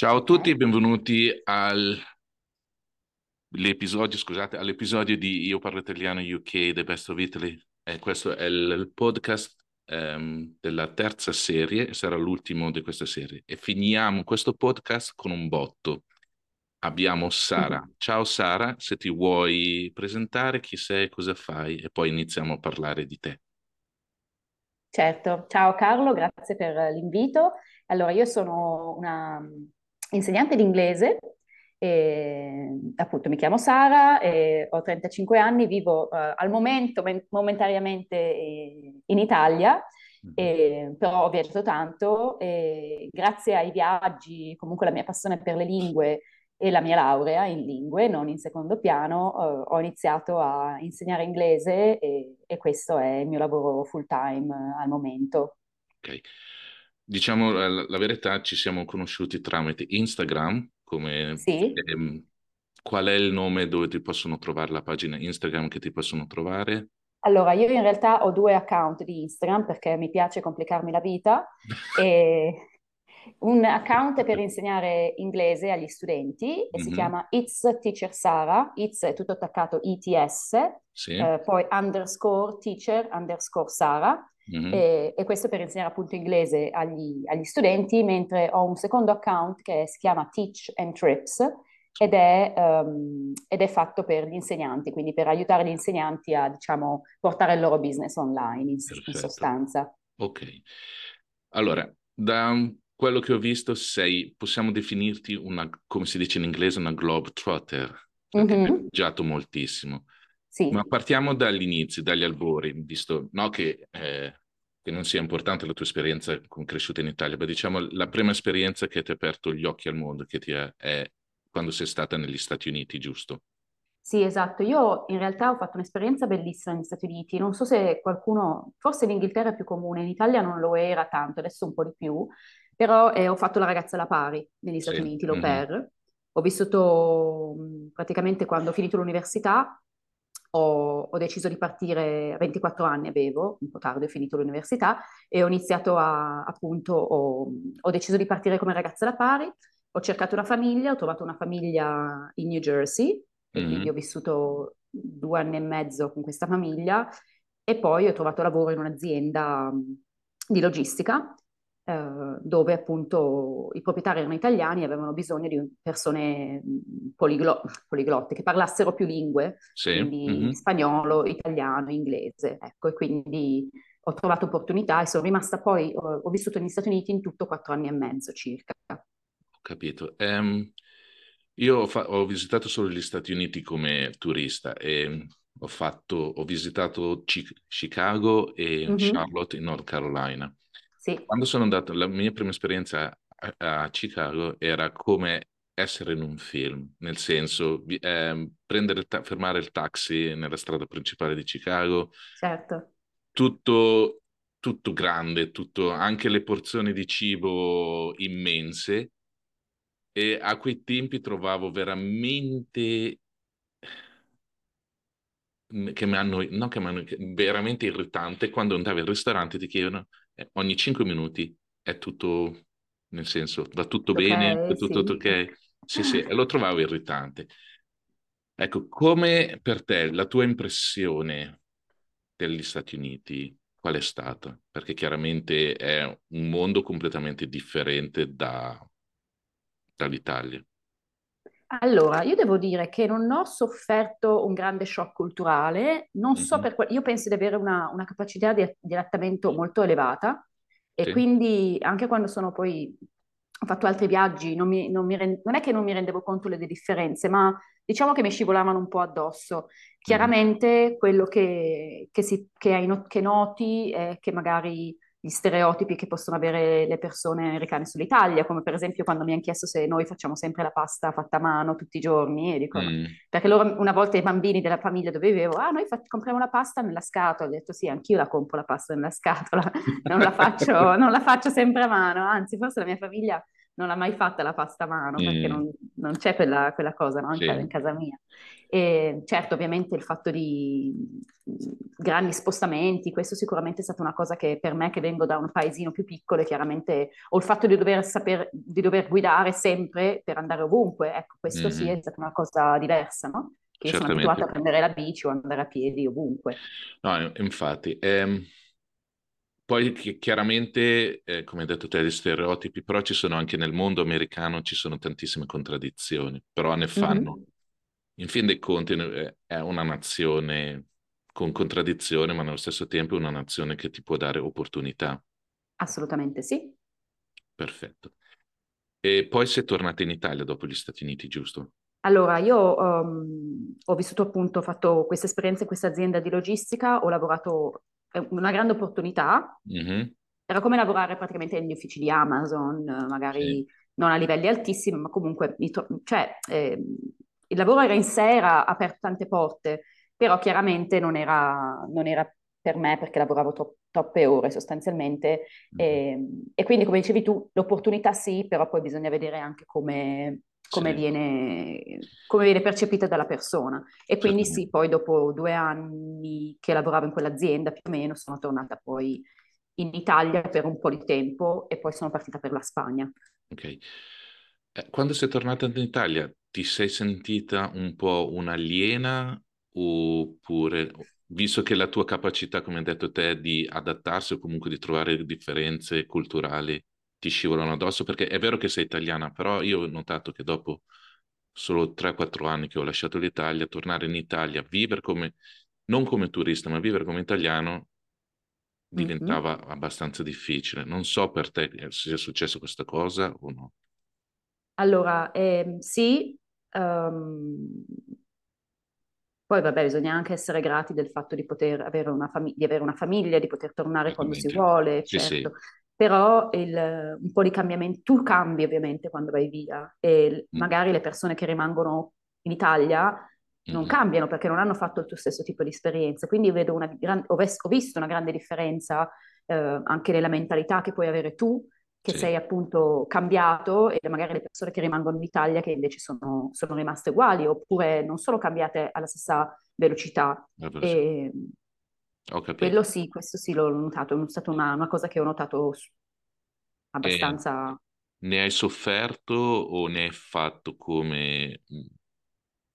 Ciao a tutti e benvenuti all'episodio, scusate, all'episodio di Io parlo italiano UK, The Best of Italy. E questo è il, podcast ehm, della terza serie, sarà l'ultimo di questa serie. E finiamo questo podcast con un botto. Abbiamo Sara. Ciao Sara, se ti vuoi presentare, chi sei, cosa fai e poi iniziamo a parlare di te. Certo, ciao Carlo, grazie per l'invito. Allora, io sono una insegnante di inglese, e, appunto mi chiamo Sara, ho 35 anni, vivo uh, al momento momentaneamente in Italia, mm-hmm. e, però ho viaggiato tanto e grazie ai viaggi, comunque la mia passione per le lingue e la mia laurea in lingue, non in secondo piano, uh, ho iniziato a insegnare inglese e, e, questo è il mio lavoro full time uh, al momento. Ok. Diciamo la, la, verità, ci siamo conosciuti tramite Instagram, come sì. ehm, qual è il nome dove ti possono trovare la pagina Instagram che ti possono trovare? Allora, io in realtà ho due account di Instagram perché mi piace complicarmi la vita e un account per insegnare inglese agli studenti e mm-hmm. si chiama It's Teacher Sara, It's è tutto attaccato ITS, sì. eh, poi underscore teacher underscore Sara Mm-hmm. E, e, questo per insegnare appunto inglese agli, agli, studenti, mentre ho un secondo account che si chiama Teach and Trips ed è, um, ed è fatto per gli insegnanti, quindi per aiutare gli insegnanti a, diciamo, portare il loro business online in, in sostanza. Ok. Allora, da quello che ho visto sei, possiamo definirti una, come si dice in inglese, una globetrotter, mm-hmm. hai viaggiato moltissimo. Sì. Ma partiamo dall'inizio, dagli albori, visto no, che eh, che non sia importante la tua esperienza con cresciuta in Italia, ma diciamo la prima esperienza che ti ha aperto gli occhi al mondo, che ti è, è quando sei stata negli Stati Uniti, giusto? Sì, esatto. Io in realtà ho fatto un'esperienza bellissima negli Stati Uniti. Non so se qualcuno, forse in Inghilterra è più comune, in Italia non lo era tanto, adesso un po' di più, però eh, ho fatto la ragazza alla pari negli Stati sì. Uniti, l'au pair. Mm-hmm. Ho vissuto praticamente quando ho finito l'università, ho, ho, deciso di partire a 24 anni, avevo, un po' tardi ho finito l'università e ho iniziato a, appunto, ho, ho deciso di partire come ragazza da pari, ho cercato una famiglia, ho trovato una famiglia in New Jersey, mm-hmm. quindi ho vissuto due anni e mezzo con questa famiglia e poi ho trovato lavoro in un'azienda di logistica dove appunto i proprietari erano italiani e avevano bisogno di persone poliglo- poliglotte che parlassero più lingue, sì. quindi mm-hmm. spagnolo, italiano, inglese, ecco, e quindi ho trovato opportunità e sono rimasta poi, ho, ho vissuto negli Stati Uniti in tutto quattro anni e mezzo circa. Ho capito. Um, io ho, fa- ho, visitato solo gli Stati Uniti come turista e ho, fatto, ho visitato Chi- Chicago e mm-hmm. Charlotte in North Carolina. Sì. Quando sono andato, la mia prima esperienza a, a Chicago era come essere in un film, nel senso eh, prendere ta- fermare il taxi nella strada principale di Chicago. Certo. Tutto, tutto grande, tutto, anche le porzioni di cibo immense. E a quei tempi trovavo veramente che mi hanno, no, che mi hanno veramente irritante quando andavi al ristorante e ti chiedono ogni 5 minuti è tutto, nel senso, va tutto okay, bene, è tutto, sì. tutto ok. Sì, sì, lo trovavo irritante. Ecco, come per te la tua impressione degli Stati Uniti, qual è stata? Perché chiaramente è un mondo completamente differente da, dall'Italia. Allora, io devo dire che non ho sofferto un grande shock culturale, non so Mhm. per que- io penso di avere una, una capacità di, di adattamento molto elevata e Sì. quindi anche quando sono poi, ho fatto altri viaggi, non, mi- non mi ren- non è che non mi rendevo conto delle differenze, ma diciamo che mi scivolavano un po' addosso. Chiaramente quello che, che si- che hai che noti è che magari gli stereotipi che possono avere le persone americane sull'Italia, come per esempio quando mi hanno chiesto se noi facciamo sempre la pasta fatta a mano tutti i giorni, e dico, Mm. perché loro una volta i bambini della famiglia dove vivevo, ah noi fa- compriamo la pasta nella scatola, ho detto sì, anch'io la compro la pasta nella scatola, non la faccio, non la faccio sempre a mano, anzi forse la mia famiglia non l'ha mai fatta la pasta a mano perché mm. non, non, c'è quella, quella cosa no? in, sì. casa, in casa mia. E certo, ovviamente il fatto di grandi spostamenti, questo sicuramente è stata una cosa che per me che vengo da un paesino più piccolo, chiaramente, o il fatto di dover saper, di dover guidare sempre per andare ovunque, ecco, questo mm-hmm. sì è stata una cosa diversa, no? Che io sono abituata a prendere la bici o andare a piedi ovunque. No, infatti. Ehm... Poi chiaramente, eh, come hai detto te, gli stereotipi, però ci sono anche nel mondo americano, ci sono tantissime contraddizioni, però ne fanno mm-hmm in fin dei conti eh, è una nazione con contraddizione, ma nello stesso tempo è una nazione che ti può dare opportunità. Assolutamente sì. Perfetto. E poi sei tornata in Italia dopo gli Stati Uniti, giusto? Allora, io um, ho vissuto appunto, ho fatto questa esperienza in questa azienda di logistica, ho lavorato, una grande opportunità, mm-hmm. era come lavorare praticamente negli uffici di Amazon, magari sì. non a livelli altissimi, ma comunque, cioè, eh, il lavoro era in sé, era aperto tante porte, però chiaramente non era, non era per me perché lavoravo tro- troppe ore sostanzialmente mm-hmm. e, e, quindi come dicevi tu l'opportunità sì, però poi bisogna vedere anche come, come, sì. viene, come viene, percepita dalla persona e quindi sì, poi dopo due anni che lavoravo in quell'azienda più o meno sono tornata poi in Italia per un po' di tempo e poi sono partita per la Spagna. Ok. Eh, quando sei tornata in Italia ti sei sentita un po' un'aliena oppure, visto che la tua capacità, come hai detto te, di adattarsi o comunque di trovare differenze culturali ti scivolano addosso? Perché è vero che sei italiana, però io ho notato che dopo solo 3-4 anni che ho lasciato l'Italia, tornare in Italia, vivere come, non come turista, ma vivere come italiano diventava mm-hmm. abbastanza difficile. Non so per te se è successo questa cosa o no. Allora, eh, sì, um, poi vabbè, bisogna anche essere grati del fatto di poter avere una, fam- di avere una famiglia, di poter tornare quando si vuole, sì, certo. Sì. Però il, un po' di cambiamento, tu cambi ovviamente quando vai via e mm. magari le persone che rimangono in Italia non mm. cambiano perché non hanno fatto il tuo stesso tipo di esperienza. Quindi vedo una gran- ho, ves- ho visto una grande differenza eh, anche nella mentalità che puoi avere tu che sì. sei appunto cambiato e magari le persone che rimangono in Italia che invece sono, sono rimaste uguali oppure non sono cambiate alla stessa velocità. E quello sì, questo sì l'ho notato, è stata una, una cosa che ho notato abbastanza... Ne hai sofferto o ne hai fatto come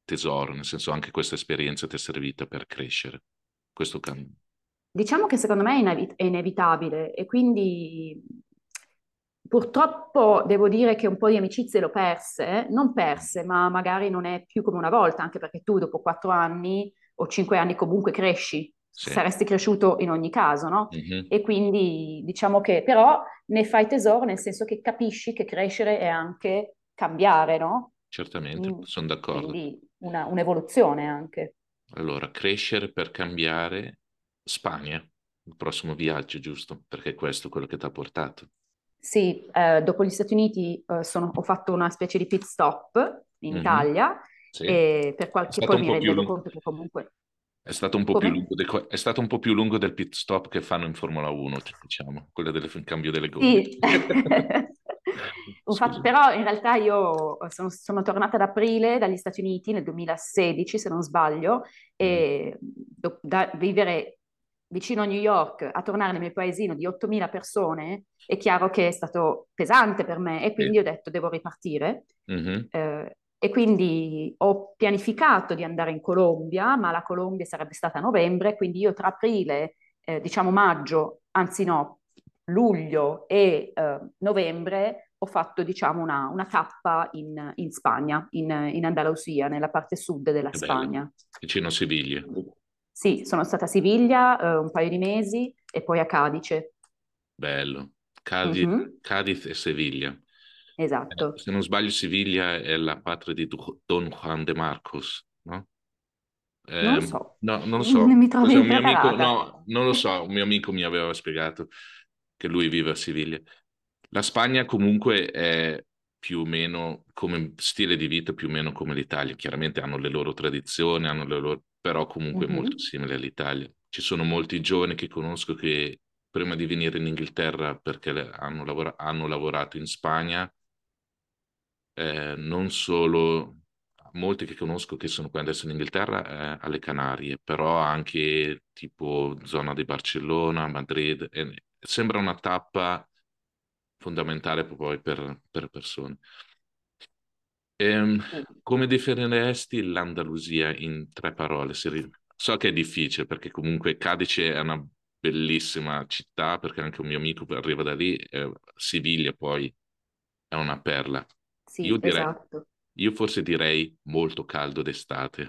tesoro? Nel senso anche questa esperienza ti è servita per crescere? Questo cambio? Diciamo che secondo me è inevitabile e quindi Purtroppo devo dire che un po' di amicizie l'ho perse, non perse, ma magari non è più come una volta, anche perché tu dopo quattro anni o cinque anni comunque cresci, sì. saresti cresciuto in ogni caso, no? Mm-hmm. E quindi diciamo che però ne fai tesoro nel senso che capisci che crescere è anche cambiare, no? Certamente, mm. sono d'accordo. Quindi una, un'evoluzione anche. Allora, crescere per cambiare Spagna, il prossimo viaggio, giusto? Perché questo è quello che ti ha portato. Sì, eh, dopo gli Stati Uniti eh, sono, ho fatto una specie di pit stop in mm-hmm. Italia sì. e per qualche poi mi rendevo lungo. conto che comunque... È stato, de... è stato, un po più lungo del pit stop che fanno in Formula 1, diciamo, quello del cambio delle gomme. Sì. Infatti, però in realtà io sono, sono, tornata ad aprile dagli Stati Uniti nel 2016, se non sbaglio, e mm. da vivere vicino a New York a tornare nel mio paesino di 8.000 persone, è chiaro che è stato pesante per me e quindi sì. ho detto devo ripartire. Mm-hmm. Eh, e quindi ho pianificato di andare in Colombia, ma la Colombia sarebbe stata a novembre, quindi io tra aprile, eh, diciamo maggio, anzi no, luglio e eh, novembre ho fatto diciamo una, una tappa in, in Spagna, in, in, Andalusia, nella parte sud della Spagna. Vicino a Siviglia. Sì, sono stata a Siviglia eh, un paio di mesi e poi a Cadice. Bello. Cadiz, mm-hmm. Cadiz e Siviglia. Esatto. Eh, se non sbaglio, Siviglia è la patria di Don Juan de Marcos, no? Eh, non lo ehm, so. No, non lo so. Non mi trovi un mio amico, no, non lo so. Un mio amico mi aveva spiegato che lui vive a Siviglia. La Spagna comunque è più o meno come stile di vita, più o meno come l'Italia. Chiaramente hanno le loro tradizioni, hanno le loro però comunque mm-hmm. molto simile all'Italia. Ci sono molti giovani che conosco che prima di venire in Inghilterra perché hanno, lavora- hanno lavorato in Spagna, eh, non solo molti che conosco che sono qui adesso in Inghilterra, eh, alle Canarie, però anche tipo zona di Barcellona, Madrid, eh, sembra una tappa fondamentale poi per, per persone. Ehm, come definiresti l'Andalusia in tre parole? So che è difficile perché comunque Cadice è una bellissima città perché anche un mio amico arriva da lì, eh, Siviglia poi è una perla. Sì, io, direi, esatto. io forse direi molto caldo d'estate.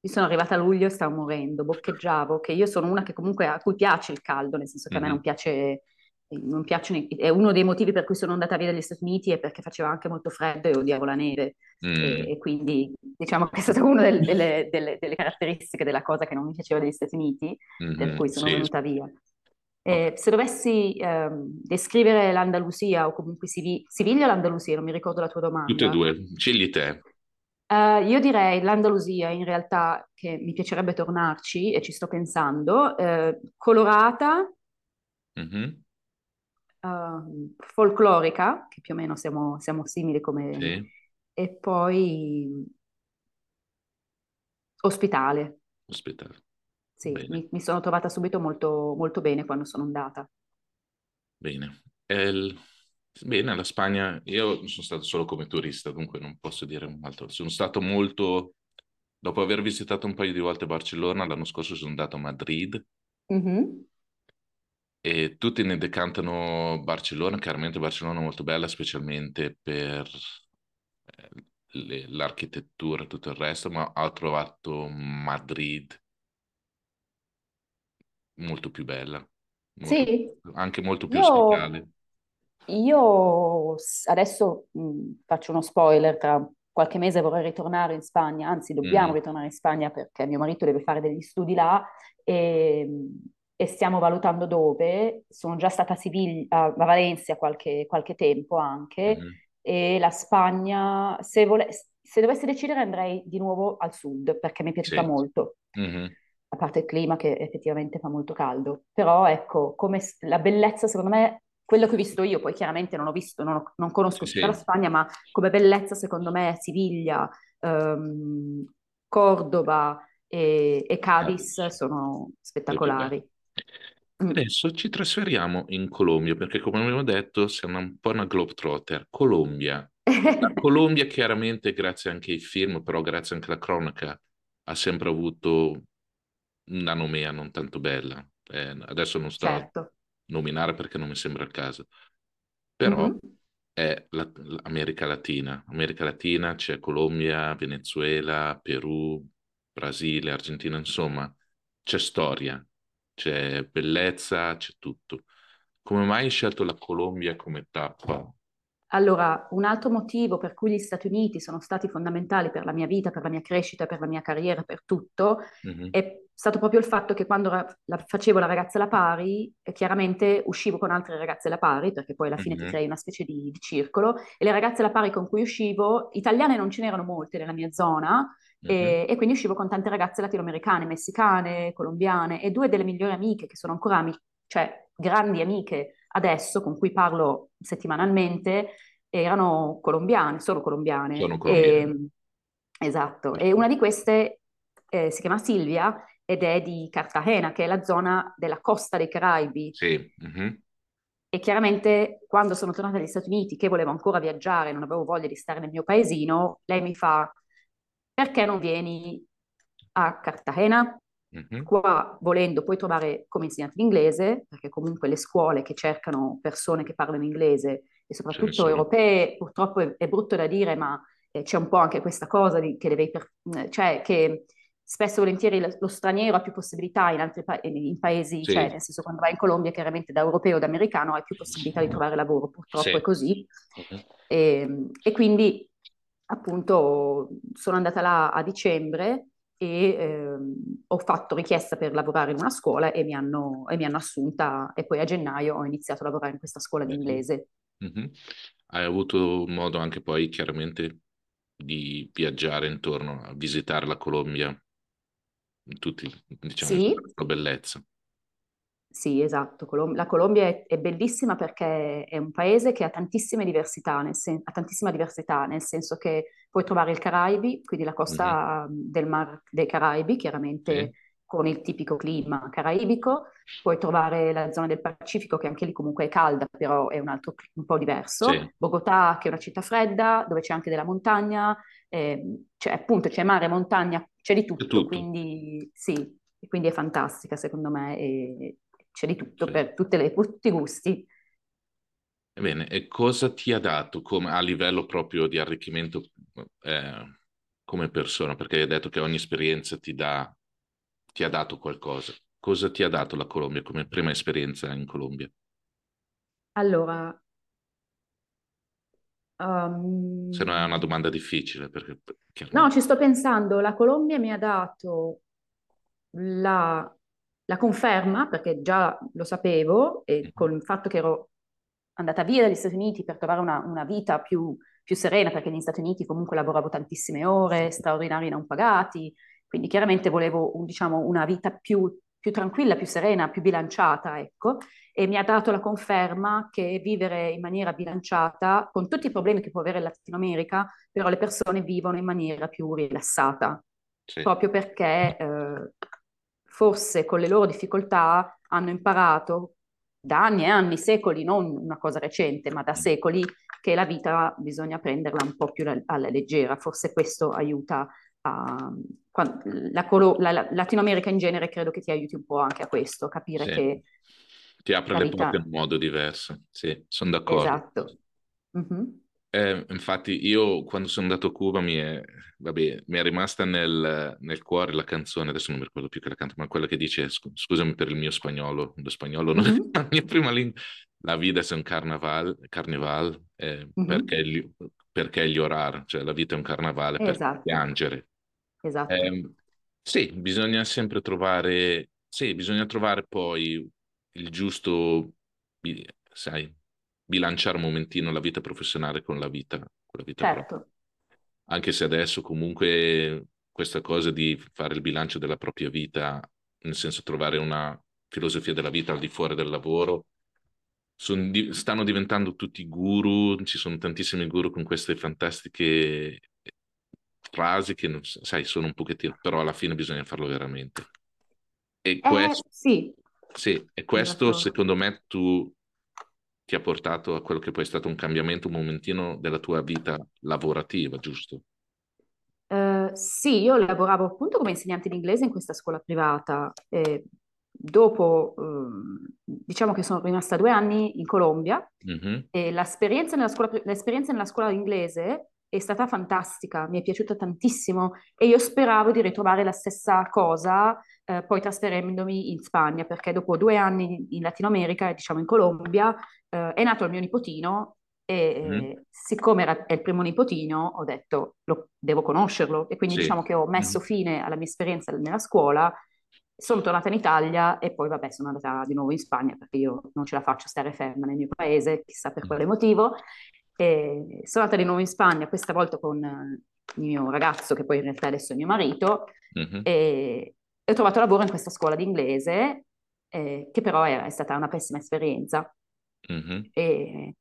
Io sono arrivata a luglio e stavo morendo, boccheggiavo, che io sono una che comunque a cui piace il caldo, nel senso che mm-hmm. a me non piace non piacciono, è uno dei motivi per cui sono andata via dagli Stati Uniti è perché faceva anche molto freddo e odiavo la neve mm. e, e, quindi diciamo che è stata una del, delle, delle, delle, caratteristiche della cosa che non mi piaceva degli Stati Uniti mm-hmm, per cui sono sì. venuta via. Eh, se dovessi ehm, descrivere l'Andalusia o comunque Siv- Siviglia o l'Andalusia, non mi ricordo la tua domanda. Tutte e due, scegli te. Uh, io direi l'Andalusia in realtà che mi piacerebbe tornarci e ci sto pensando, eh, colorata, mm-hmm uh, folclorica, che più o meno siamo, siamo simili come... Sì. E poi ospitale. Ospitale. Sì, mi, mi, sono trovata subito molto, molto bene quando sono andata. Bene. El... Bene, la Spagna, io sono stato solo come turista, dunque non posso dire altro. Sono stato molto, dopo aver visitato un paio di volte Barcellona, l'anno scorso sono andato a Madrid. Mm-hmm e tutti ne decantano Barcellona, chiaramente Barcellona è molto bella, specialmente per eh, l'architettura e tutto il resto, ma ho trovato Madrid molto più bella, molto, sì. anche molto più io, ospitale. Io adesso mh, faccio uno spoiler, tra qualche mese vorrei ritornare in Spagna, anzi dobbiamo mm. ritornare in Spagna perché mio marito deve fare degli studi là e e stiamo valutando dove. Sono già stata a, Siviglia, a Valencia qualche, qualche tempo anche mm-hmm. e la Spagna, se, vole- se dovessi decidere andrei di nuovo al sud perché mi è piaciuta sì. molto. Mm-hmm. A parte il clima che effettivamente fa molto caldo, però ecco, come la bellezza secondo me quello che ho visto io, poi chiaramente non ho visto, non, ho, non conosco sì. tutta la Spagna, ma come bellezza secondo me Siviglia, um, Cordova e, e Cadiz sono spettacolari. Mm. Adesso ci trasferiamo in Colombia perché, come abbiamo detto, siamo un po' una globetrotter. Colombia. La Colombia, chiaramente, grazie anche ai film, però grazie anche alla cronaca, ha sempre avuto una nomea non tanto bella. Eh, adesso non sto certo. a nominare perché non mi sembra il caso, però mm-hmm. è la, l'America Latina. America Latina c'è Colombia, Venezuela, Perù, Brasile, Argentina, insomma, c'è storia c'è bellezza, c'è tutto. Come mai hai scelto la Colombia come tappa? Allora, un altro motivo per cui gli Stati Uniti sono stati fondamentali per la mia vita, per la mia crescita, per la mia carriera, per tutto, mm-hmm. è stato proprio il fatto che quando ra- la facevo la ragazza alla pari, eh, chiaramente uscivo con altre ragazze alla pari, perché poi alla fine mm-hmm. ti crei una specie di, di, circolo, e le ragazze alla pari con cui uscivo, italiane non ce n'erano molte nella mia zona, e, e, quindi uscivo con tante ragazze latinoamericane, messicane, colombiane e due delle migliori amiche che sono ancora amiche, cioè grandi amiche adesso con cui parlo settimanalmente erano colombiane, sono colombiane. Sono colombiane. E, esatto, e una di queste eh, si chiama Silvia ed è di Cartagena, che è la zona della costa dei Caraibi. Sì. Mm-hmm. E chiaramente quando sono tornata negli Stati Uniti, che volevo ancora viaggiare, non avevo voglia di stare nel mio paesino, lei mi fa, perché non vieni a Cartagena? Mm-hmm. Qua, volendo, puoi trovare come insegnante di inglese, perché comunque le scuole che cercano persone che parlano inglese, e soprattutto europee, purtroppo è, è, brutto da dire, ma eh, c'è un po' anche questa cosa di, che deve, cioè che spesso e volentieri lo straniero ha più possibilità in altri pa- in paesi, sì. cioè nel senso quando vai in Colombia chiaramente da europeo o da americano hai più possibilità di trovare lavoro, purtroppo sì. è così. E, ehm, e, quindi appunto sono andata là a dicembre e ehm, ho fatto richiesta per lavorare in una scuola e mi, hanno, e mi hanno assunta e poi a gennaio ho iniziato a lavorare in questa scuola di inglese. Mm-hmm. Hai avuto modo anche poi chiaramente di viaggiare intorno a visitare la Colombia in tutti, diciamo, sì. la bellezza. Sì, esatto. Colom- la Colombia è, è bellissima perché è un paese che ha tantissime diversità, nel sen- ha tantissima diversità, nel senso che puoi trovare il Caraibi, quindi la costa mm, del Mar dei Caraibi, Sì, chiaramente con il tipico clima caraibico, puoi trovare la zona del Pacifico, che anche lì comunque è calda, però è un altro un po' diverso. sì, Bogotà, che è una città fredda, dove c'è anche della montagna, ehm, c'è appunto c'è mare, montagna, c'è di tutto, tutto. quindi sì, quindi è fantastica secondo me e c'è di tutto per tutte le- tutti i gusti. Bene, e cosa ti ha dato come, a livello proprio di arricchimento eh, come persona? Perché hai detto che ogni esperienza ti dà, ti ha dato qualcosa. Cosa ti ha dato la Colombia come prima esperienza in Colombia? Allora, Se no è um, una domanda difficile, perché no, chiaramente... ci sto pensando, la Colombia mi ha dato la, la conferma, perché già lo sapevo, e Mhm. con il fatto che ero andata via dagli Stati Uniti per trovare una, una vita più, più serena, perché negli Stati Uniti comunque lavoravo tantissime ore, straordinari non pagati, quindi chiaramente volevo, un- diciamo, una vita più, più tranquilla, più serena, più bilanciata, ecco, e mi ha dato la conferma che vivere in maniera bilanciata, con tutti i problemi che può avere il Latino America, però le persone vivono in maniera più rilassata, Sì, proprio perché eh, forse con le loro difficoltà hanno imparato da anni e anni, secoli, non una cosa recente, ma da Mm. secoli, che la vita bisogna prenderla un po' più la- alla leggera. Forse questo aiuta a... La, colo- la- la- Latino America in genere credo che ti aiuti un po' anche a questo, capire sì. che Ti apre le porte in vita... un modo diverso. Sì, sono d'accordo. Esatto. Mhm. Eh, infatti io quando sono andato a Cuba mi è, vabbè, mi è rimasta nel, nel cuore la canzone, adesso non mi ricordo più che la canta, ma quella che dice, scu- scusami per il mio spagnolo, lo spagnolo non è Mhm. la mia prima lingua, la vita è un carnaval, carnival, eh, Mhm. perché, gli, perché llorar, cioè la vita è un carnavale per Esatto, piangere. esatto. Ehm, sì, bisogna sempre trovare, sì, bisogna trovare poi il giusto, sai, bilanciare un momentino la vita professionale con la vita, con la vita propria. Certo. Anche se adesso comunque questa cosa di fare il bilancio della propria vita, nel senso trovare una filosofia della vita al di fuori del lavoro, son di- stanno diventando tutti guru, ci sono tantissimi guru con queste fantastiche frasi che, sai, sono un pochettino, però alla fine bisogna farlo veramente. E Eh, questo, sì, sì, e sono questo secondo me tu ti ha portato a quello che poi è stato un cambiamento, un momentino della tua vita lavorativa, giusto? Eh, sì, io lavoravo appunto come insegnante di inglese in questa scuola privata. e dopo, ehm, diciamo che sono rimasta due anni in Colombia Mhm, e l'esperienza nella scuola, l'esperienza nella scuola inglese è stata fantastica, mi è piaciuta tantissimo e io speravo di ritrovare la stessa cosa eh, poi trasferendomi in Spagna, perché dopo due anni in Latino America, diciamo in Colombia, eh, è nato il mio nipotino e mhm, eh, siccome era, è il primo nipotino, ho detto lo, devo conoscerlo. E quindi Sì. diciamo che ho messo Mhm, fine alla mia esperienza nella scuola, sono tornata in Italia e poi vabbè sono andata di nuovo in Spagna perché io non ce la faccio stare ferma nel mio paese, chissà per quale motivo. E sono andata di nuovo in Spagna, questa volta con il mio ragazzo, che poi in realtà adesso è mio marito, mhm, e, e ho trovato lavoro in questa scuola di inglese, eh, che però è, è stata una pessima esperienza mhm, e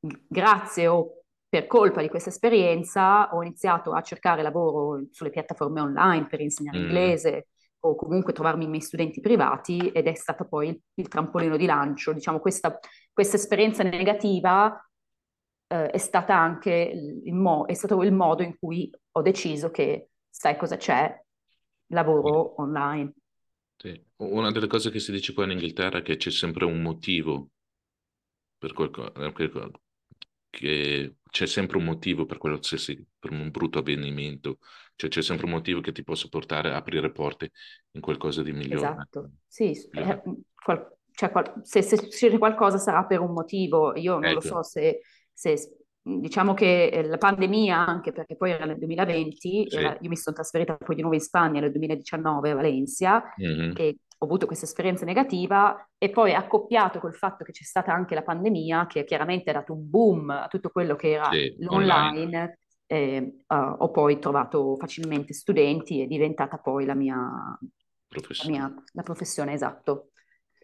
grazie o per colpa di questa esperienza ho iniziato a cercare lavoro sulle piattaforme online per insegnare mhm. inglese o comunque trovarmi i miei studenti privati ed è stato poi il, il trampolino di lancio. Diciamo, questa, questa esperienza negativa eh, è stata anche il, il mo- è stato il modo in cui ho deciso che sai cosa c'è? Sì, Lavoro online. sì. Una delle cose che si dice qua in Inghilterra è che c'è sempre un motivo per qualcosa, che c'è sempre un motivo per sì, per un brutto avvenimento, cioè c'è sempre un motivo che ti possa portare a aprire porte in qualcosa di migliore. Esatto, sì, Migliore. eh, qual- cioè, qual- se, se succede qualcosa sarà per un motivo. Io non lo Ecco, so se, se- diciamo che eh, la pandemia, anche perché poi era nel 2020, era- sì. io mi sono trasferita poi di nuovo in Spagna nel 2019 a Valencia Mhm, e ho avuto questa esperienza negativa e poi accoppiato col fatto che c'è stata anche la pandemia, che chiaramente ha dato un boom a tutto quello che era Sì, online, l'online, eh, uh, ho poi trovato facilmente studenti e è diventata poi la mia, la mia la professione, esatto.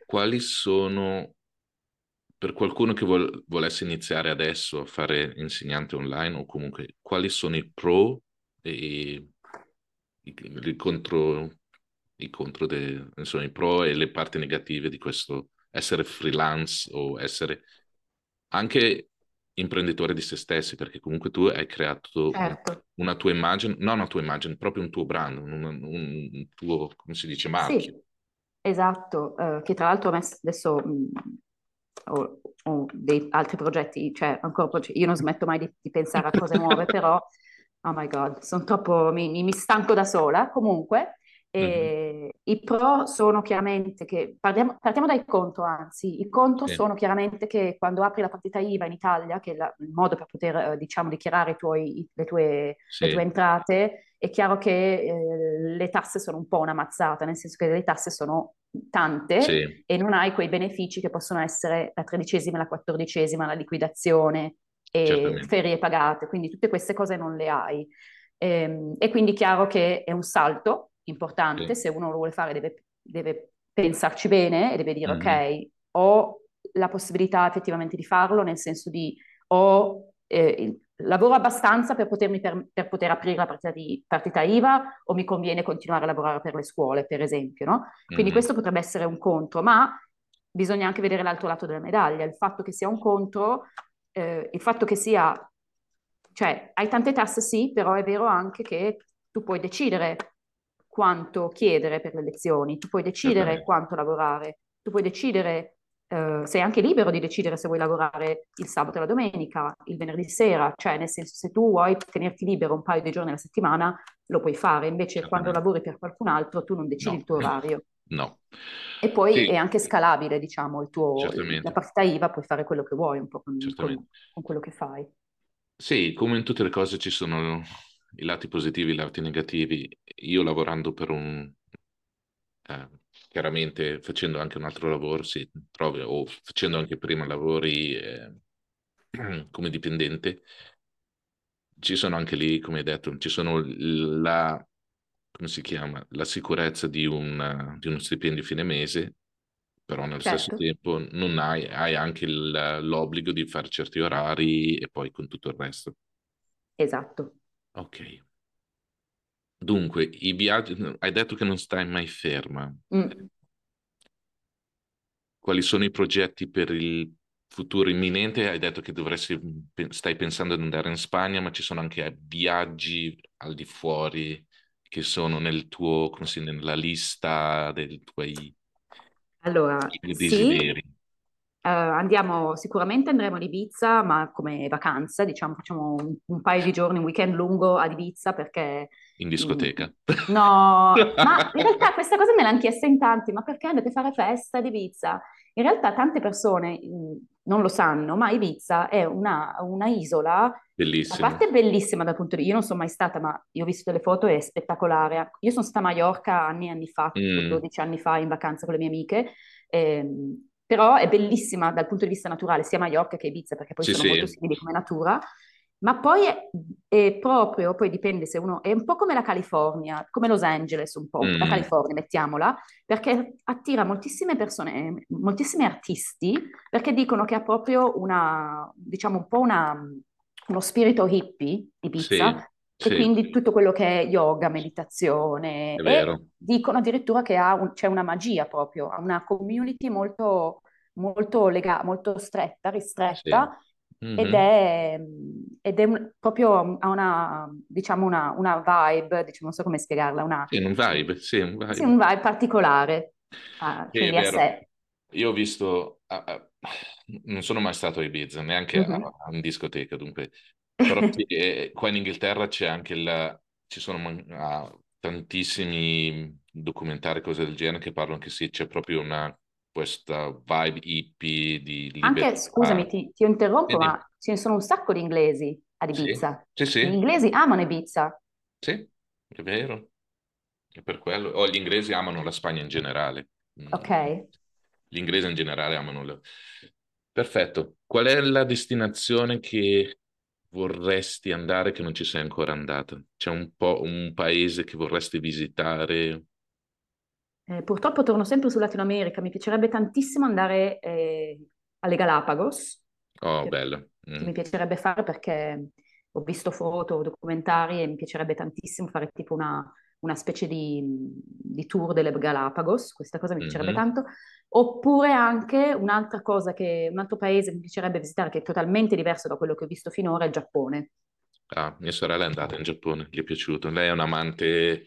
quali sono, per qualcuno che vol- volesse iniziare adesso a fare insegnante online o comunque, quali sono i pro e i, i contro, i contro de, insomma, i pro e le parti negative di questo essere freelance o essere anche imprenditore di se stessi, perché comunque tu hai creato Certo. una tua immagine, non una tua immagine, proprio un tuo brand, un, un tuo, come si dice, marchio. Sì, esatto, eh, che tra l'altro adesso mh, ho, ho dei altri progetti, cioè ancora progetti- io non smetto mai di, di pensare a cose nuove, però, oh my God, sono troppo, mi- mi stanco da sola. Comunque, Mhm. eh, i pro sono chiaramente che, parliamo- partiamo dai contro, anzi, i contro Sì, sono chiaramente che quando apri la partita IVA in Italia, che è la- il modo per poter, eh, diciamo, dichiarare i tuoi- le tue, le tue sì, entrate, è chiaro che eh, le tasse sono un po' una mazzata, nel senso che le tasse sono tante sì, e non hai quei benefici che possono essere la tredicesima, la quattordicesima, la liquidazione e certamente, ferie pagate, quindi tutte queste cose non le hai. Ehm, E, quindi è chiaro che è un salto importante, sì. se uno lo vuole fare deve, deve pensarci bene e deve dire Mhm. ok, ho la possibilità effettivamente di farlo, nel senso di ho eh, il- lavoro abbastanza per potermi per, per poter aprire la partita, di, partita IVA o mi conviene continuare a lavorare per le scuole, per esempio, no? Quindi Mhm. questo potrebbe essere un contro, ma bisogna anche vedere l'altro lato della medaglia. Il fatto che sia un contro, eh, il fatto che sia, cioè hai tante tasse sì, però è vero anche che tu puoi decidere quanto chiedere per le lezioni, tu puoi decidere Certamente, quanto lavorare, tu puoi decidere, eh, sei anche libero di decidere se vuoi lavorare il sabato e la domenica, il venerdì sera, cioè nel senso se tu vuoi tenerti libero un paio di giorni alla settimana, lo puoi fare, invece quando certamente. lavori per qualcun altro tu non decidi il No, tuo orario. no. E poi è Sì, anche scalabile, diciamo, il tuo, la certamente, partita IVA, puoi fare quello che vuoi un po' con, con- con quello che fai. Sì, come in tutte le cose ci sono i lati positivi, i lati negativi. Io lavorando per un, eh, chiaramente facendo anche un altro lavoro, sì, trovi, o facendo anche prima lavori eh, come dipendente, ci sono anche lì, come hai detto, ci sono la, come si chiama, la sicurezza di, un, di uno stipendio fine mese, però nello stesso Certo, tempo non hai, hai anche il- l'obbligo di fare certi orari e poi con tutto il resto. esatto. Ok. Dunque, i viaggi, hai detto che non stai mai ferma. Mm. Quali sono i progetti per il futuro imminente? Hai detto che dovresti, stai pensando ad andare in Spagna, ma ci sono anche viaggi al di fuori che sono nel tuo, come si dice, nella lista dei tuoi Allora, sì, Eh, andiamo, sicuramente andremo ad Ibiza, ma come vacanza, diciamo, facciamo un, un paio di giorni, un weekend lungo ad Ibiza perché... in mm, discoteca. no, ma in realtà questa cosa me l'hanno chiesta in tanti, ma perché andate a fare festa ad Ibiza? In realtà tante persone mm, non lo sanno, ma Ibiza è una, una isola, a Bellissimo. parte bellissima dal punto di vista, io non sono mai stata, ma io ho visto delle foto, è spettacolare. Io sono stata a Mallorca anni e anni fa, Mm, 12 anni fa, in vacanza con le mie amiche, ehm, però è bellissima dal punto di vista naturale, sia Mallorca che Ibiza, perché poi sì, sono molto sì. simili come natura, ma poi è, è proprio, poi dipende se uno, è un po' come la California, come Los Angeles un po', la Mm, California, mettiamola, perché attira moltissime persone, moltissimi artisti, perché dicono che ha proprio una, diciamo un po' una, uno spirito hippie, sì, Ibiza, e sì, quindi tutto quello che è yoga, meditazione, è vero. dicono addirittura che ha un- c'è una magia proprio, ha una community molto, molto, lega- molto stretta, Sì. ristretta, ed Mhm. è, ed è un- proprio, ha una, diciamo una, una vibe, diciamo, non so come spiegarla, una, Sì, un vibe, sì, un sì, vibe. un vibe particolare, ah, Sì, quindi a sé. Io ho visto, ah, ah, non sono mai stato a Ibiza, neanche a, Mhm. a- in discoteca, dunque, però sì, qua in Inghilterra c'è anche il, ci sono man- ah, tantissimi documentari, cose del genere, che parlano che sì, c'è proprio una, questa vibe hippie di Anche, scusami, libertà. ti, ti interrompo, Vedi? ma ce ne sono un sacco di inglesi ad Sì, Ibiza. sì, Gli sì, inglesi amano Ibiza, sì, è vero. È per quello. O gli inglesi amano la Spagna in generale. ok? Mm, Gli inglesi in generale amano la... Perfetto. Qual è la destinazione che vorresti andare che non ci sei ancora andata? C'è un po' un paese che vorresti visitare? Eh, purtroppo torno sempre sul Latino America, mi piacerebbe tantissimo andare eh, alle Galapagos, Oh, bello. Mm. mi piacerebbe fare perché ho visto foto, documentari e mi piacerebbe tantissimo fare tipo una, una specie di, di tour delle Galapagos, questa cosa mi piacerebbe Mhm. tanto. Oppure anche un'altra cosa che, un altro paese che mi piacerebbe visitare, che è totalmente diverso da quello che ho visto finora, è il Giappone. Ah, mia sorella è andata in Giappone, gli è piaciuto. Lei è un amante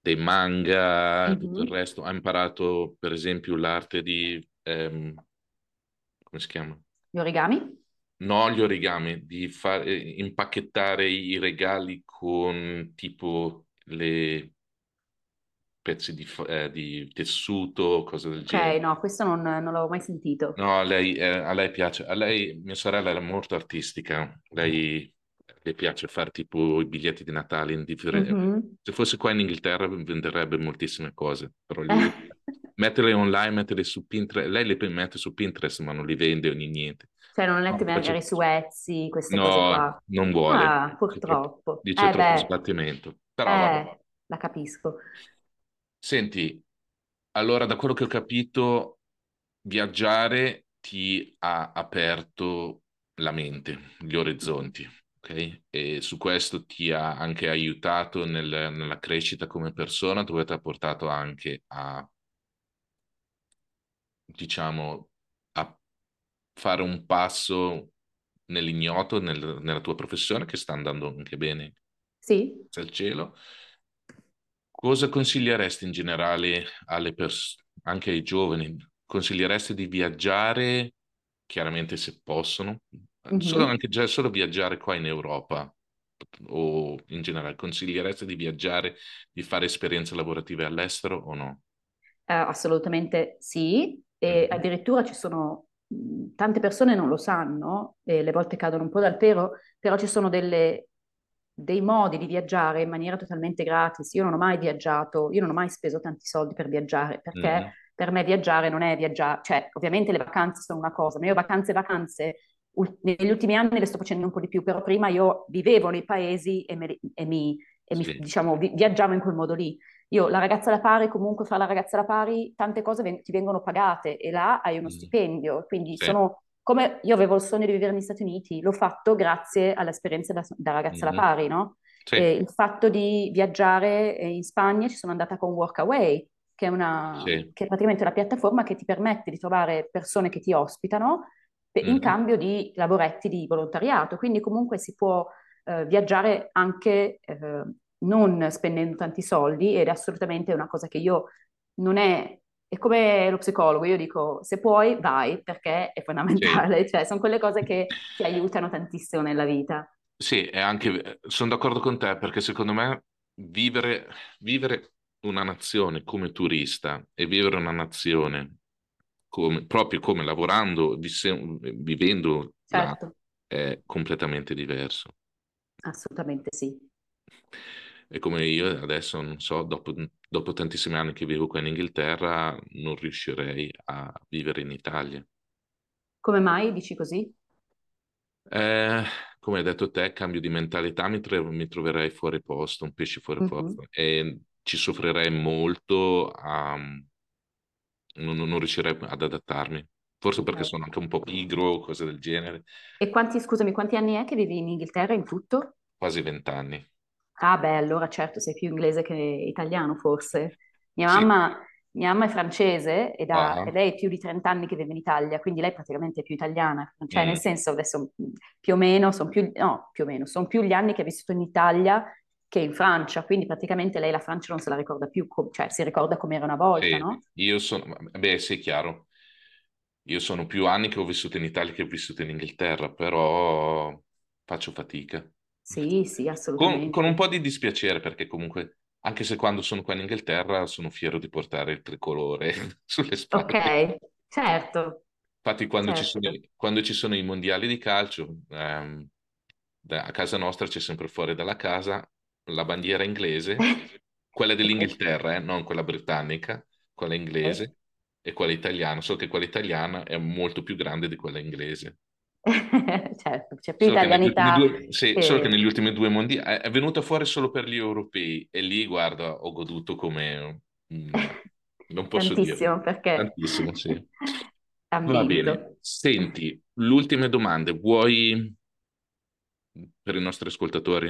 dei manga, tutto il resto. Ha imparato, per esempio, l'arte di, ehm, come si chiama? Gli origami? No, gli origami, di fare, impacchettare i regali con tipo le pezzi di, eh, di tessuto, cose del Ok, genere. no, questo non, non l'avevo mai sentito. No, a lei, eh, a lei piace, a lei, mia sorella era molto artistica, lei le piace fare tipo i biglietti di Natale in differenti... Mhm. Se fosse qua in Inghilterra venderebbe moltissime cose, però lì metterle online, metterle su Pinterest, lei le mette su Pinterest ma non li vende o ni- niente. Cioè non No, letti faccio- magari su Etsy, queste cose no, qua. non vuole, Ah, purtroppo. dice Eh troppo beh, sbattimento, però eh, la capisco. Senti, allora da quello che ho capito, viaggiare ti ha aperto la mente, gli orizzonti, ok? E su questo ti ha anche aiutato nel- nella crescita come persona, dove ti ha portato anche a, diciamo, a fare un passo nell'ignoto, nel- nella tua professione, che sta andando anche bene, Sì? grazie al cielo. Cosa consiglieresti in generale alle persone, anche ai giovani? Consiglieresti di viaggiare, chiaramente se possono, solo Mhm. anche già solo viaggiare qua in Europa o in generale, consiglieresti di viaggiare, di fare esperienze lavorative all'estero o no? Eh, assolutamente sì, e Mhm. addirittura ci sono mh, tante persone non lo sanno e le volte cadono un po' dal pero, però ci sono delle- dei modi di viaggiare in maniera totalmente gratis. Io non ho mai viaggiato, io non ho mai speso tanti soldi per viaggiare, perché Mhm. per me viaggiare non è viaggiare, cioè ovviamente le vacanze sono una cosa, ma io vacanze vacanze negli ultimi anni le sto facendo un po' di più, però prima io vivevo nei paesi e, me- e mi, e mi, Sì. diciamo, vi- viaggiavo in quel modo lì. Io, la ragazza alla pari, comunque fra la ragazza alla pari, tante cose ven- ti vengono pagate e là hai uno Mhm. stipendio. Quindi Sì. sono come io avevo il sogno di vivere negli Stati Uniti, l'ho fatto grazie all'esperienza da, da ragazza alla Mhm. pari, no? Sì. E il fatto di viaggiare eh, in Spagna, ci sono andata con Workaway, che è, una, Sì. che è praticamente una piattaforma che ti permette di trovare persone che ti ospitano in Mhm. cambio di lavoretti di volontariato. Quindi comunque si può eh, viaggiare anche eh, non spendendo tanti soldi ed è assolutamente una cosa che io non è, è come lo psicologo, io dico se puoi vai perché è Sì. fondamentale, cioè sono quelle cose che ti aiutano tantissimo nella vita. Sì, è anche, sono d'accordo con te perché secondo me vivere, vivere una nazione come turista e vivere una nazione come- proprio come lavorando, vivendo là, Certo, è completamente diverso. assolutamente sì. E come io adesso, non so, dopo, dopo tantissimi anni che vivo qua in Inghilterra, non riuscirei a vivere in Italia. Come mai dici così? Eh, come hai detto te, cambio di mentalità, mi, tro- mi troverei fuori posto, un pesce fuori Mhm. posto e ci soffrirei molto a... Non, non riuscirei ad adattarmi. Forse perché sono anche un po' pigro, cose del genere, E quanti, scusami, quanti anni è che vivi in Inghilterra in tutto? quasi vent'anni. Ah, beh, allora certo, sei più inglese che italiano, forse. Mia Sì, mamma, mia mamma è francese ed ha, ah, e lei è più di 30 anni che vive in Italia, quindi lei praticamente è più italiana. Cioè, nel mm, senso, adesso più o meno, sono più, no, più o meno, sono più gli anni che ha vissuto in Italia che in Francia, quindi praticamente lei la Francia non se la ricorda più, cioè si ricorda come era una volta, sì, no? io sono... Beh, sì, chiaro. Io sono più anni che ho vissuto in Italia che ho vissuto in Inghilterra, però faccio fatica. Sì, sì, Con, con un assolutamente. po' di dispiacere, perché comunque, anche se quando sono qua in Inghilterra, sono fiero di portare il tricolore sulle spalle. Ok, certo, Infatti, quando ci sono, certo. i- quando ci sono i mondiali di calcio, ehm, da- a casa nostra c'è sempre fuori dalla casa la bandiera inglese, quella dell'Inghilterra, eh, non quella britannica, quella inglese e quella italiana, solo che quella italiana è molto più grande di quella inglese. Certo, c'è più Solo che italianità due, sì, solo che che... negli ultimi due mondiali è, è venuta fuori solo per gli europei e lì, guarda, ho goduto come Non posso Tantissimo, dirlo. perché Tantissimo, sì. Va bene. Senti, l'ultima domanda. Vuoi, per i nostri ascoltatori,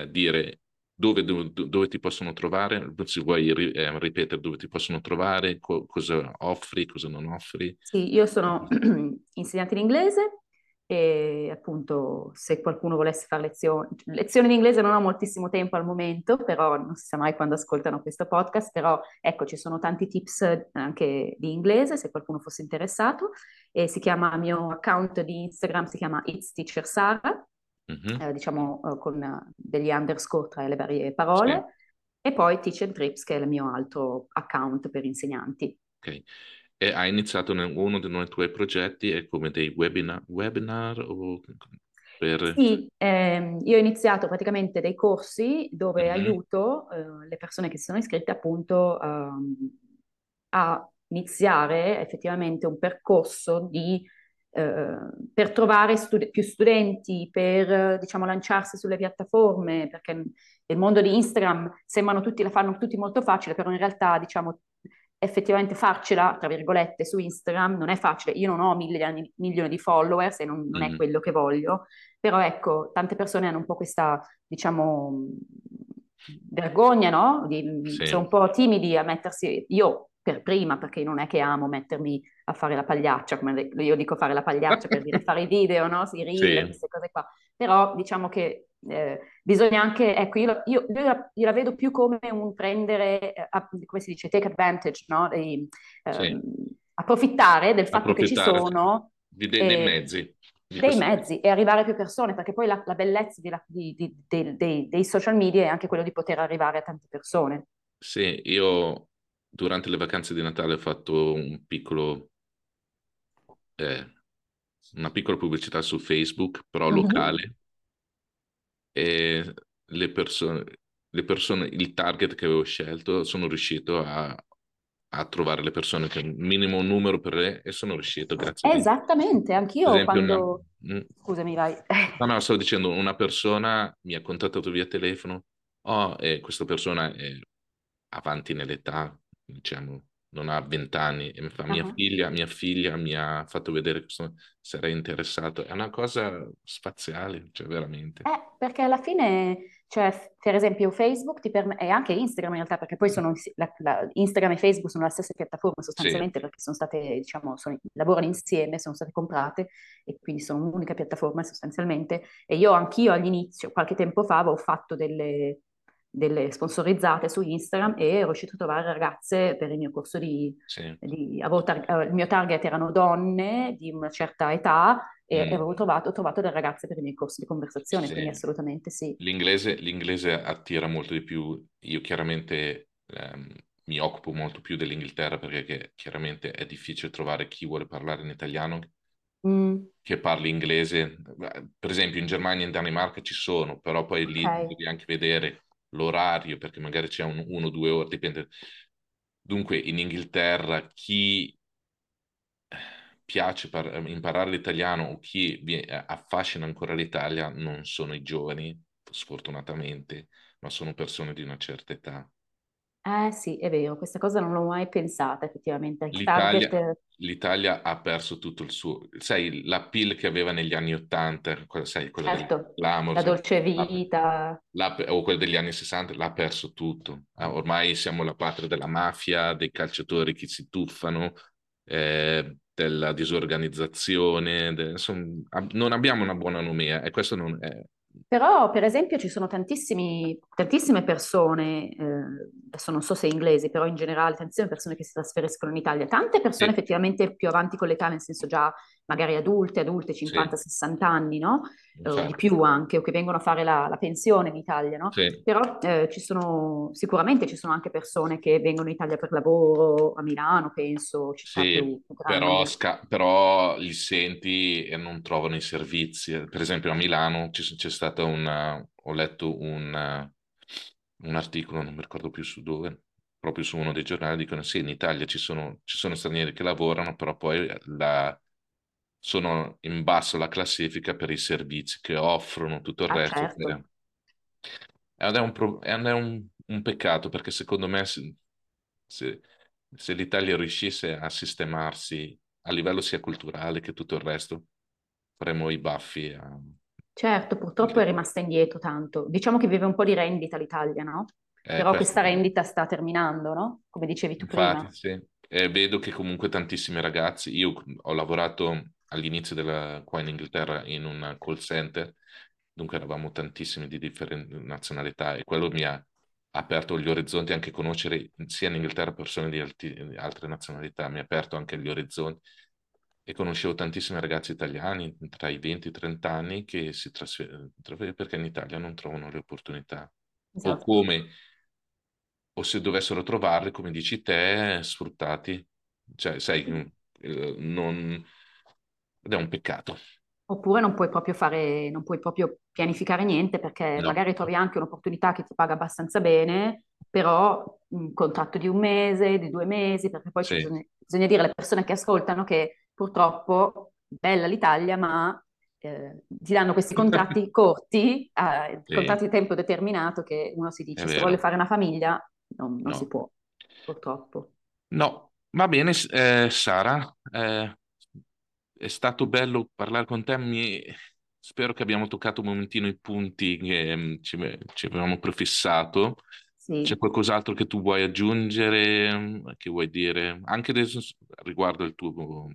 eh, dire dove, dove, dove ti possono trovare? Se vuoi ri- eh, ripetere dove ti possono trovare, co- cosa offri, cosa non offri? Sì, io sono insegnante in inglese e appunto se qualcuno volesse fare lezioni, lezioni di inglese non ho moltissimo tempo al momento, però non si sa mai quando ascoltano questo podcast, però ecco ci sono tanti tips anche di inglese se qualcuno fosse interessato e si chiama, il mio account di Instagram si chiama It's Teacher Sara, Mhm. eh, diciamo eh, con eh, degli underscore tra le varie Sì, parole e poi Teach and Trips che è il mio altro account per insegnanti. ok. E hai iniziato in uno dei tuoi progetti è come dei webinar, webinar o per... Sì, ehm, io ho iniziato praticamente dei corsi dove Mhm. aiuto eh, le persone che si sono iscritte appunto ehm, a iniziare effettivamente un percorso di, per trovare stud- più studenti, per eh, diciamo lanciarsi sulle piattaforme, perché nel mondo di Instagram sembrano tutti, la fanno tutti molto facile, però in realtà diciamo effettivamente farcela, tra virgolette, su Instagram non è facile. Io non ho milioni, milioni di followers e non, non è Mhm. quello che voglio, però ecco, tante persone hanno un po' questa, diciamo, vergogna, no? Di, Sì, sono un po' timidi a mettersi, io per prima, perché non è che amo mettermi a fare la pagliaccia, come io dico fare la pagliaccia per dire fare i video, no? Si reel, sì, queste cose qua. Però diciamo che eh, bisogna anche, ecco, io, io- io la, io la vedo più come un prendere, a- come si dice, take advantage, no? Di, sì. ehm, approfittare del fatto che ci Approfittare sono di- dei, dei eh, mezzi, di dei mezzi e arrivare a più persone, perché poi la, la bellezza di di- di- dei, dei- dei social media è anche quello di poter arrivare a tante persone. Sì, io durante le vacanze di Natale ho fatto un piccolo, eh, una piccola pubblicità su Facebook, però Mhm. locale, e le persone, le persone, il target che avevo scelto, sono riuscito a, a trovare le persone che minimo un numero per le, e sono riuscito, grazie. Esattamente, anch'io esempio, una- quando... mm, Scusami, vai. No, no, stavo dicendo, una persona mi ha contattato via telefono, oh, e questa persona è avanti nell'età, diciamo, non ha vent'anni, e mi fa, mia Ah. figlia, mia figlia mi ha fatto vedere questo, sarei interessato. È una cosa spaziale, cioè veramente. Eh, perché alla fine, cioè, per esempio Facebook ti permette, e anche Instagram in realtà, perché poi sono, la- la- Instagram e Facebook sono la stessa piattaforma Sì, sostanzialmente perché sono state, diciamo, sono- lavorano insieme, sono state comprate e quindi sono un'unica piattaforma sostanzialmente. E io anch'io all'inizio, qualche tempo fa, avevo fatto delle, delle sponsorizzate su Instagram e ero riuscito a trovare ragazze per il mio corso di, sì. di- avevo tar- eh, il mio target erano donne di una certa età e Mm, avevo trovato, ho trovato delle ragazze per i miei corsi di conversazione, quindi sì. assolutamente sì. L'inglese, l'inglese attira molto di più. Io chiaramente ehm, mi occupo molto più dell'Inghilterra perché chiaramente è difficile trovare chi vuole parlare in italiano Mm, che parli inglese. Per esempio in Germania e in Danimarca ci sono, però poi lì ok. devi anche vedere l'orario perché magari c'è un, uno o due ore, dipende. Dunque in Inghilterra chi piace par- imparare l'italiano o chi vi- eh, affascina ancora l'Italia non sono i giovani, sfortunatamente, ma sono persone di una certa età. Eh sì, è vero, questa cosa non l'ho mai pensata effettivamente. Il L'Italia, target, l'Italia ha perso tutto il suo, sai, l'appeal che aveva negli anni Ottanta, sai, quella del certo, glamour, la sai, dolce vita, o quella degli anni 60, l'ha perso tutto. Ah, Ormai siamo la patria della mafia, dei calciatori che si tuffano, eh, della disorganizzazione, de- insomma, non abbiamo una buona nomea e questo non è... Però, per esempio, ci sono tantissimi, tantissime persone, eh, adesso non so se inglesi, però in generale, tantissime persone che si trasferiscono in Italia, tante persone Sì, effettivamente più avanti con l'età, nel senso già magari adulte, adulte, sì, 50-60 anni, no? Eh, o di infatti, più anche, o che vengono a fare la, la pensione in Italia, no? sì. Però eh, ci sono, sicuramente ci sono anche persone che vengono in Italia per lavoro, a Milano, penso, Sì, più, più però, sca- però li senti e non trovano i servizi. Per esempio a Milano ci- c'è stato un, eh, ho letto un, un articolo, non mi ricordo più su dove, proprio su uno dei giornali, dicono sì, in Italia ci sono, ci sono stranieri che lavorano, però poi la- sono in basso la classifica per i servizi che offrono, tutto il Ah, resto. certo. Ed è un, pro- è un- un peccato perché secondo me se- se- se l'Italia riuscisse a sistemarsi a livello sia culturale che tutto il resto, faremmo i baffi a... Certo, purtroppo è rimasta indietro tanto. Diciamo che vive un po' di rendita l'Italia, no? Eh, Però questo- questa rendita sta terminando, no? Come dicevi tu prima. Infatti, sì. E vedo che comunque tantissimi ragazzi, io ho lavorato all'inizio della, qua in Inghilterra in un call center, dunque eravamo tantissimi di differenti nazionalità e quello mi ha aperto gli orizzonti, anche conoscere sia in Inghilterra persone di alti- altre nazionalità, mi ha aperto anche gli orizzonti e conoscevo tantissimi ragazzi italiani tra i 20 e i 30 anni che si trasferiscono perché in Italia non trovano le opportunità o Esatto. come o se dovessero trovarli, come dici te, sfruttati. Cioè, sai, mm, eh, non... ed è un peccato. Oppure non puoi proprio fare, non puoi proprio pianificare niente perché No, magari trovi anche un'opportunità che ti paga abbastanza bene, però un contratto di un mese, di due mesi, perché poi sì, bisogna, bisogna dire alle persone che ascoltano che purtroppo bella l'Italia, ma eh, ti danno questi contratti corti, eh, sì, contratti di tempo determinato che uno si dice se vuole fare una famiglia non, non si No, può, purtroppo. no, va bene, eh, Sara, eh, è stato bello parlare con te. Mi... Spero che abbiamo toccato un momentino i punti che mm, ci, ci avevamo prefissato. C'è Sì. qualcos'altro che tu vuoi aggiungere, mm, che vuoi dire, anche adesso riguardo tuo,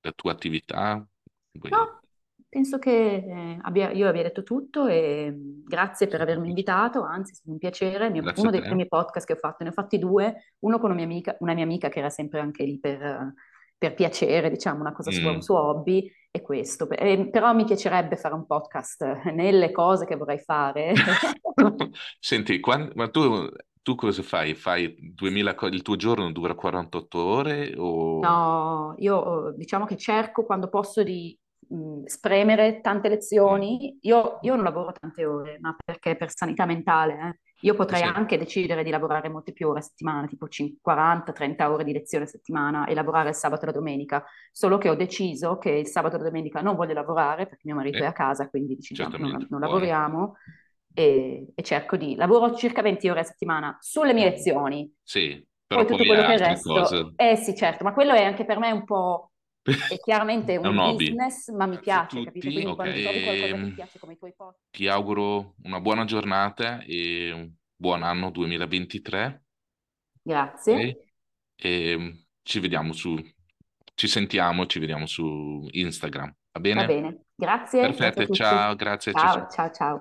la tua attività? Vuoi- No, penso che eh, abbia- io abbia detto tutto e mh, grazie per avermi invitato, anzi è stato un piacere, mio- uno dei primi podcast che ho fatto, ne ho fatti due, uno con una mia amica, una mia amica che era sempre anche lì per, per piacere, diciamo, una cosa sua, un Mm. suo hobby, e questo. Eh, però mi piacerebbe fare un podcast nelle cose che vorrei fare. Senti, quan- ma tu, tu cosa fai? Fai 2000 co- il tuo giorno dura 48 ore o... No, io eh, diciamo che cerco quando posso di mh, spremere tante Mm. lezioni. Io, io non lavoro tante ore, ma perché per sanità mentale, eh. Io potrei sì. anche decidere di lavorare molte più ore a settimana, tipo 40-30 ore di lezione a settimana e lavorare il sabato e la domenica. Solo che ho deciso che il sabato e la domenica non voglio lavorare perché mio marito è Eh, a casa, quindi decidiamo, non, non lavoriamo e, e cerco di lavoro circa 20 ore a settimana sulle mie Mm. lezioni. Sì, Poi però tutto poi quello ha che è cose. eh sì, certo, ma quello è anche per me un po', è chiaramente È un un hobby. business, ma mi piace, capito? tutti. Quindi Ok, quando trovi qualcosa che ti ehm, piace come i tuoi post. ti auguro una buona giornata e un buon anno 2023. Grazie, ok? E ci vediamo su, ci sentiamo, ci vediamo su Instagram. Va va bene? bene. Grazie, Perfetto, ciao, grazie. Ciao, ciao. ciao, ciao.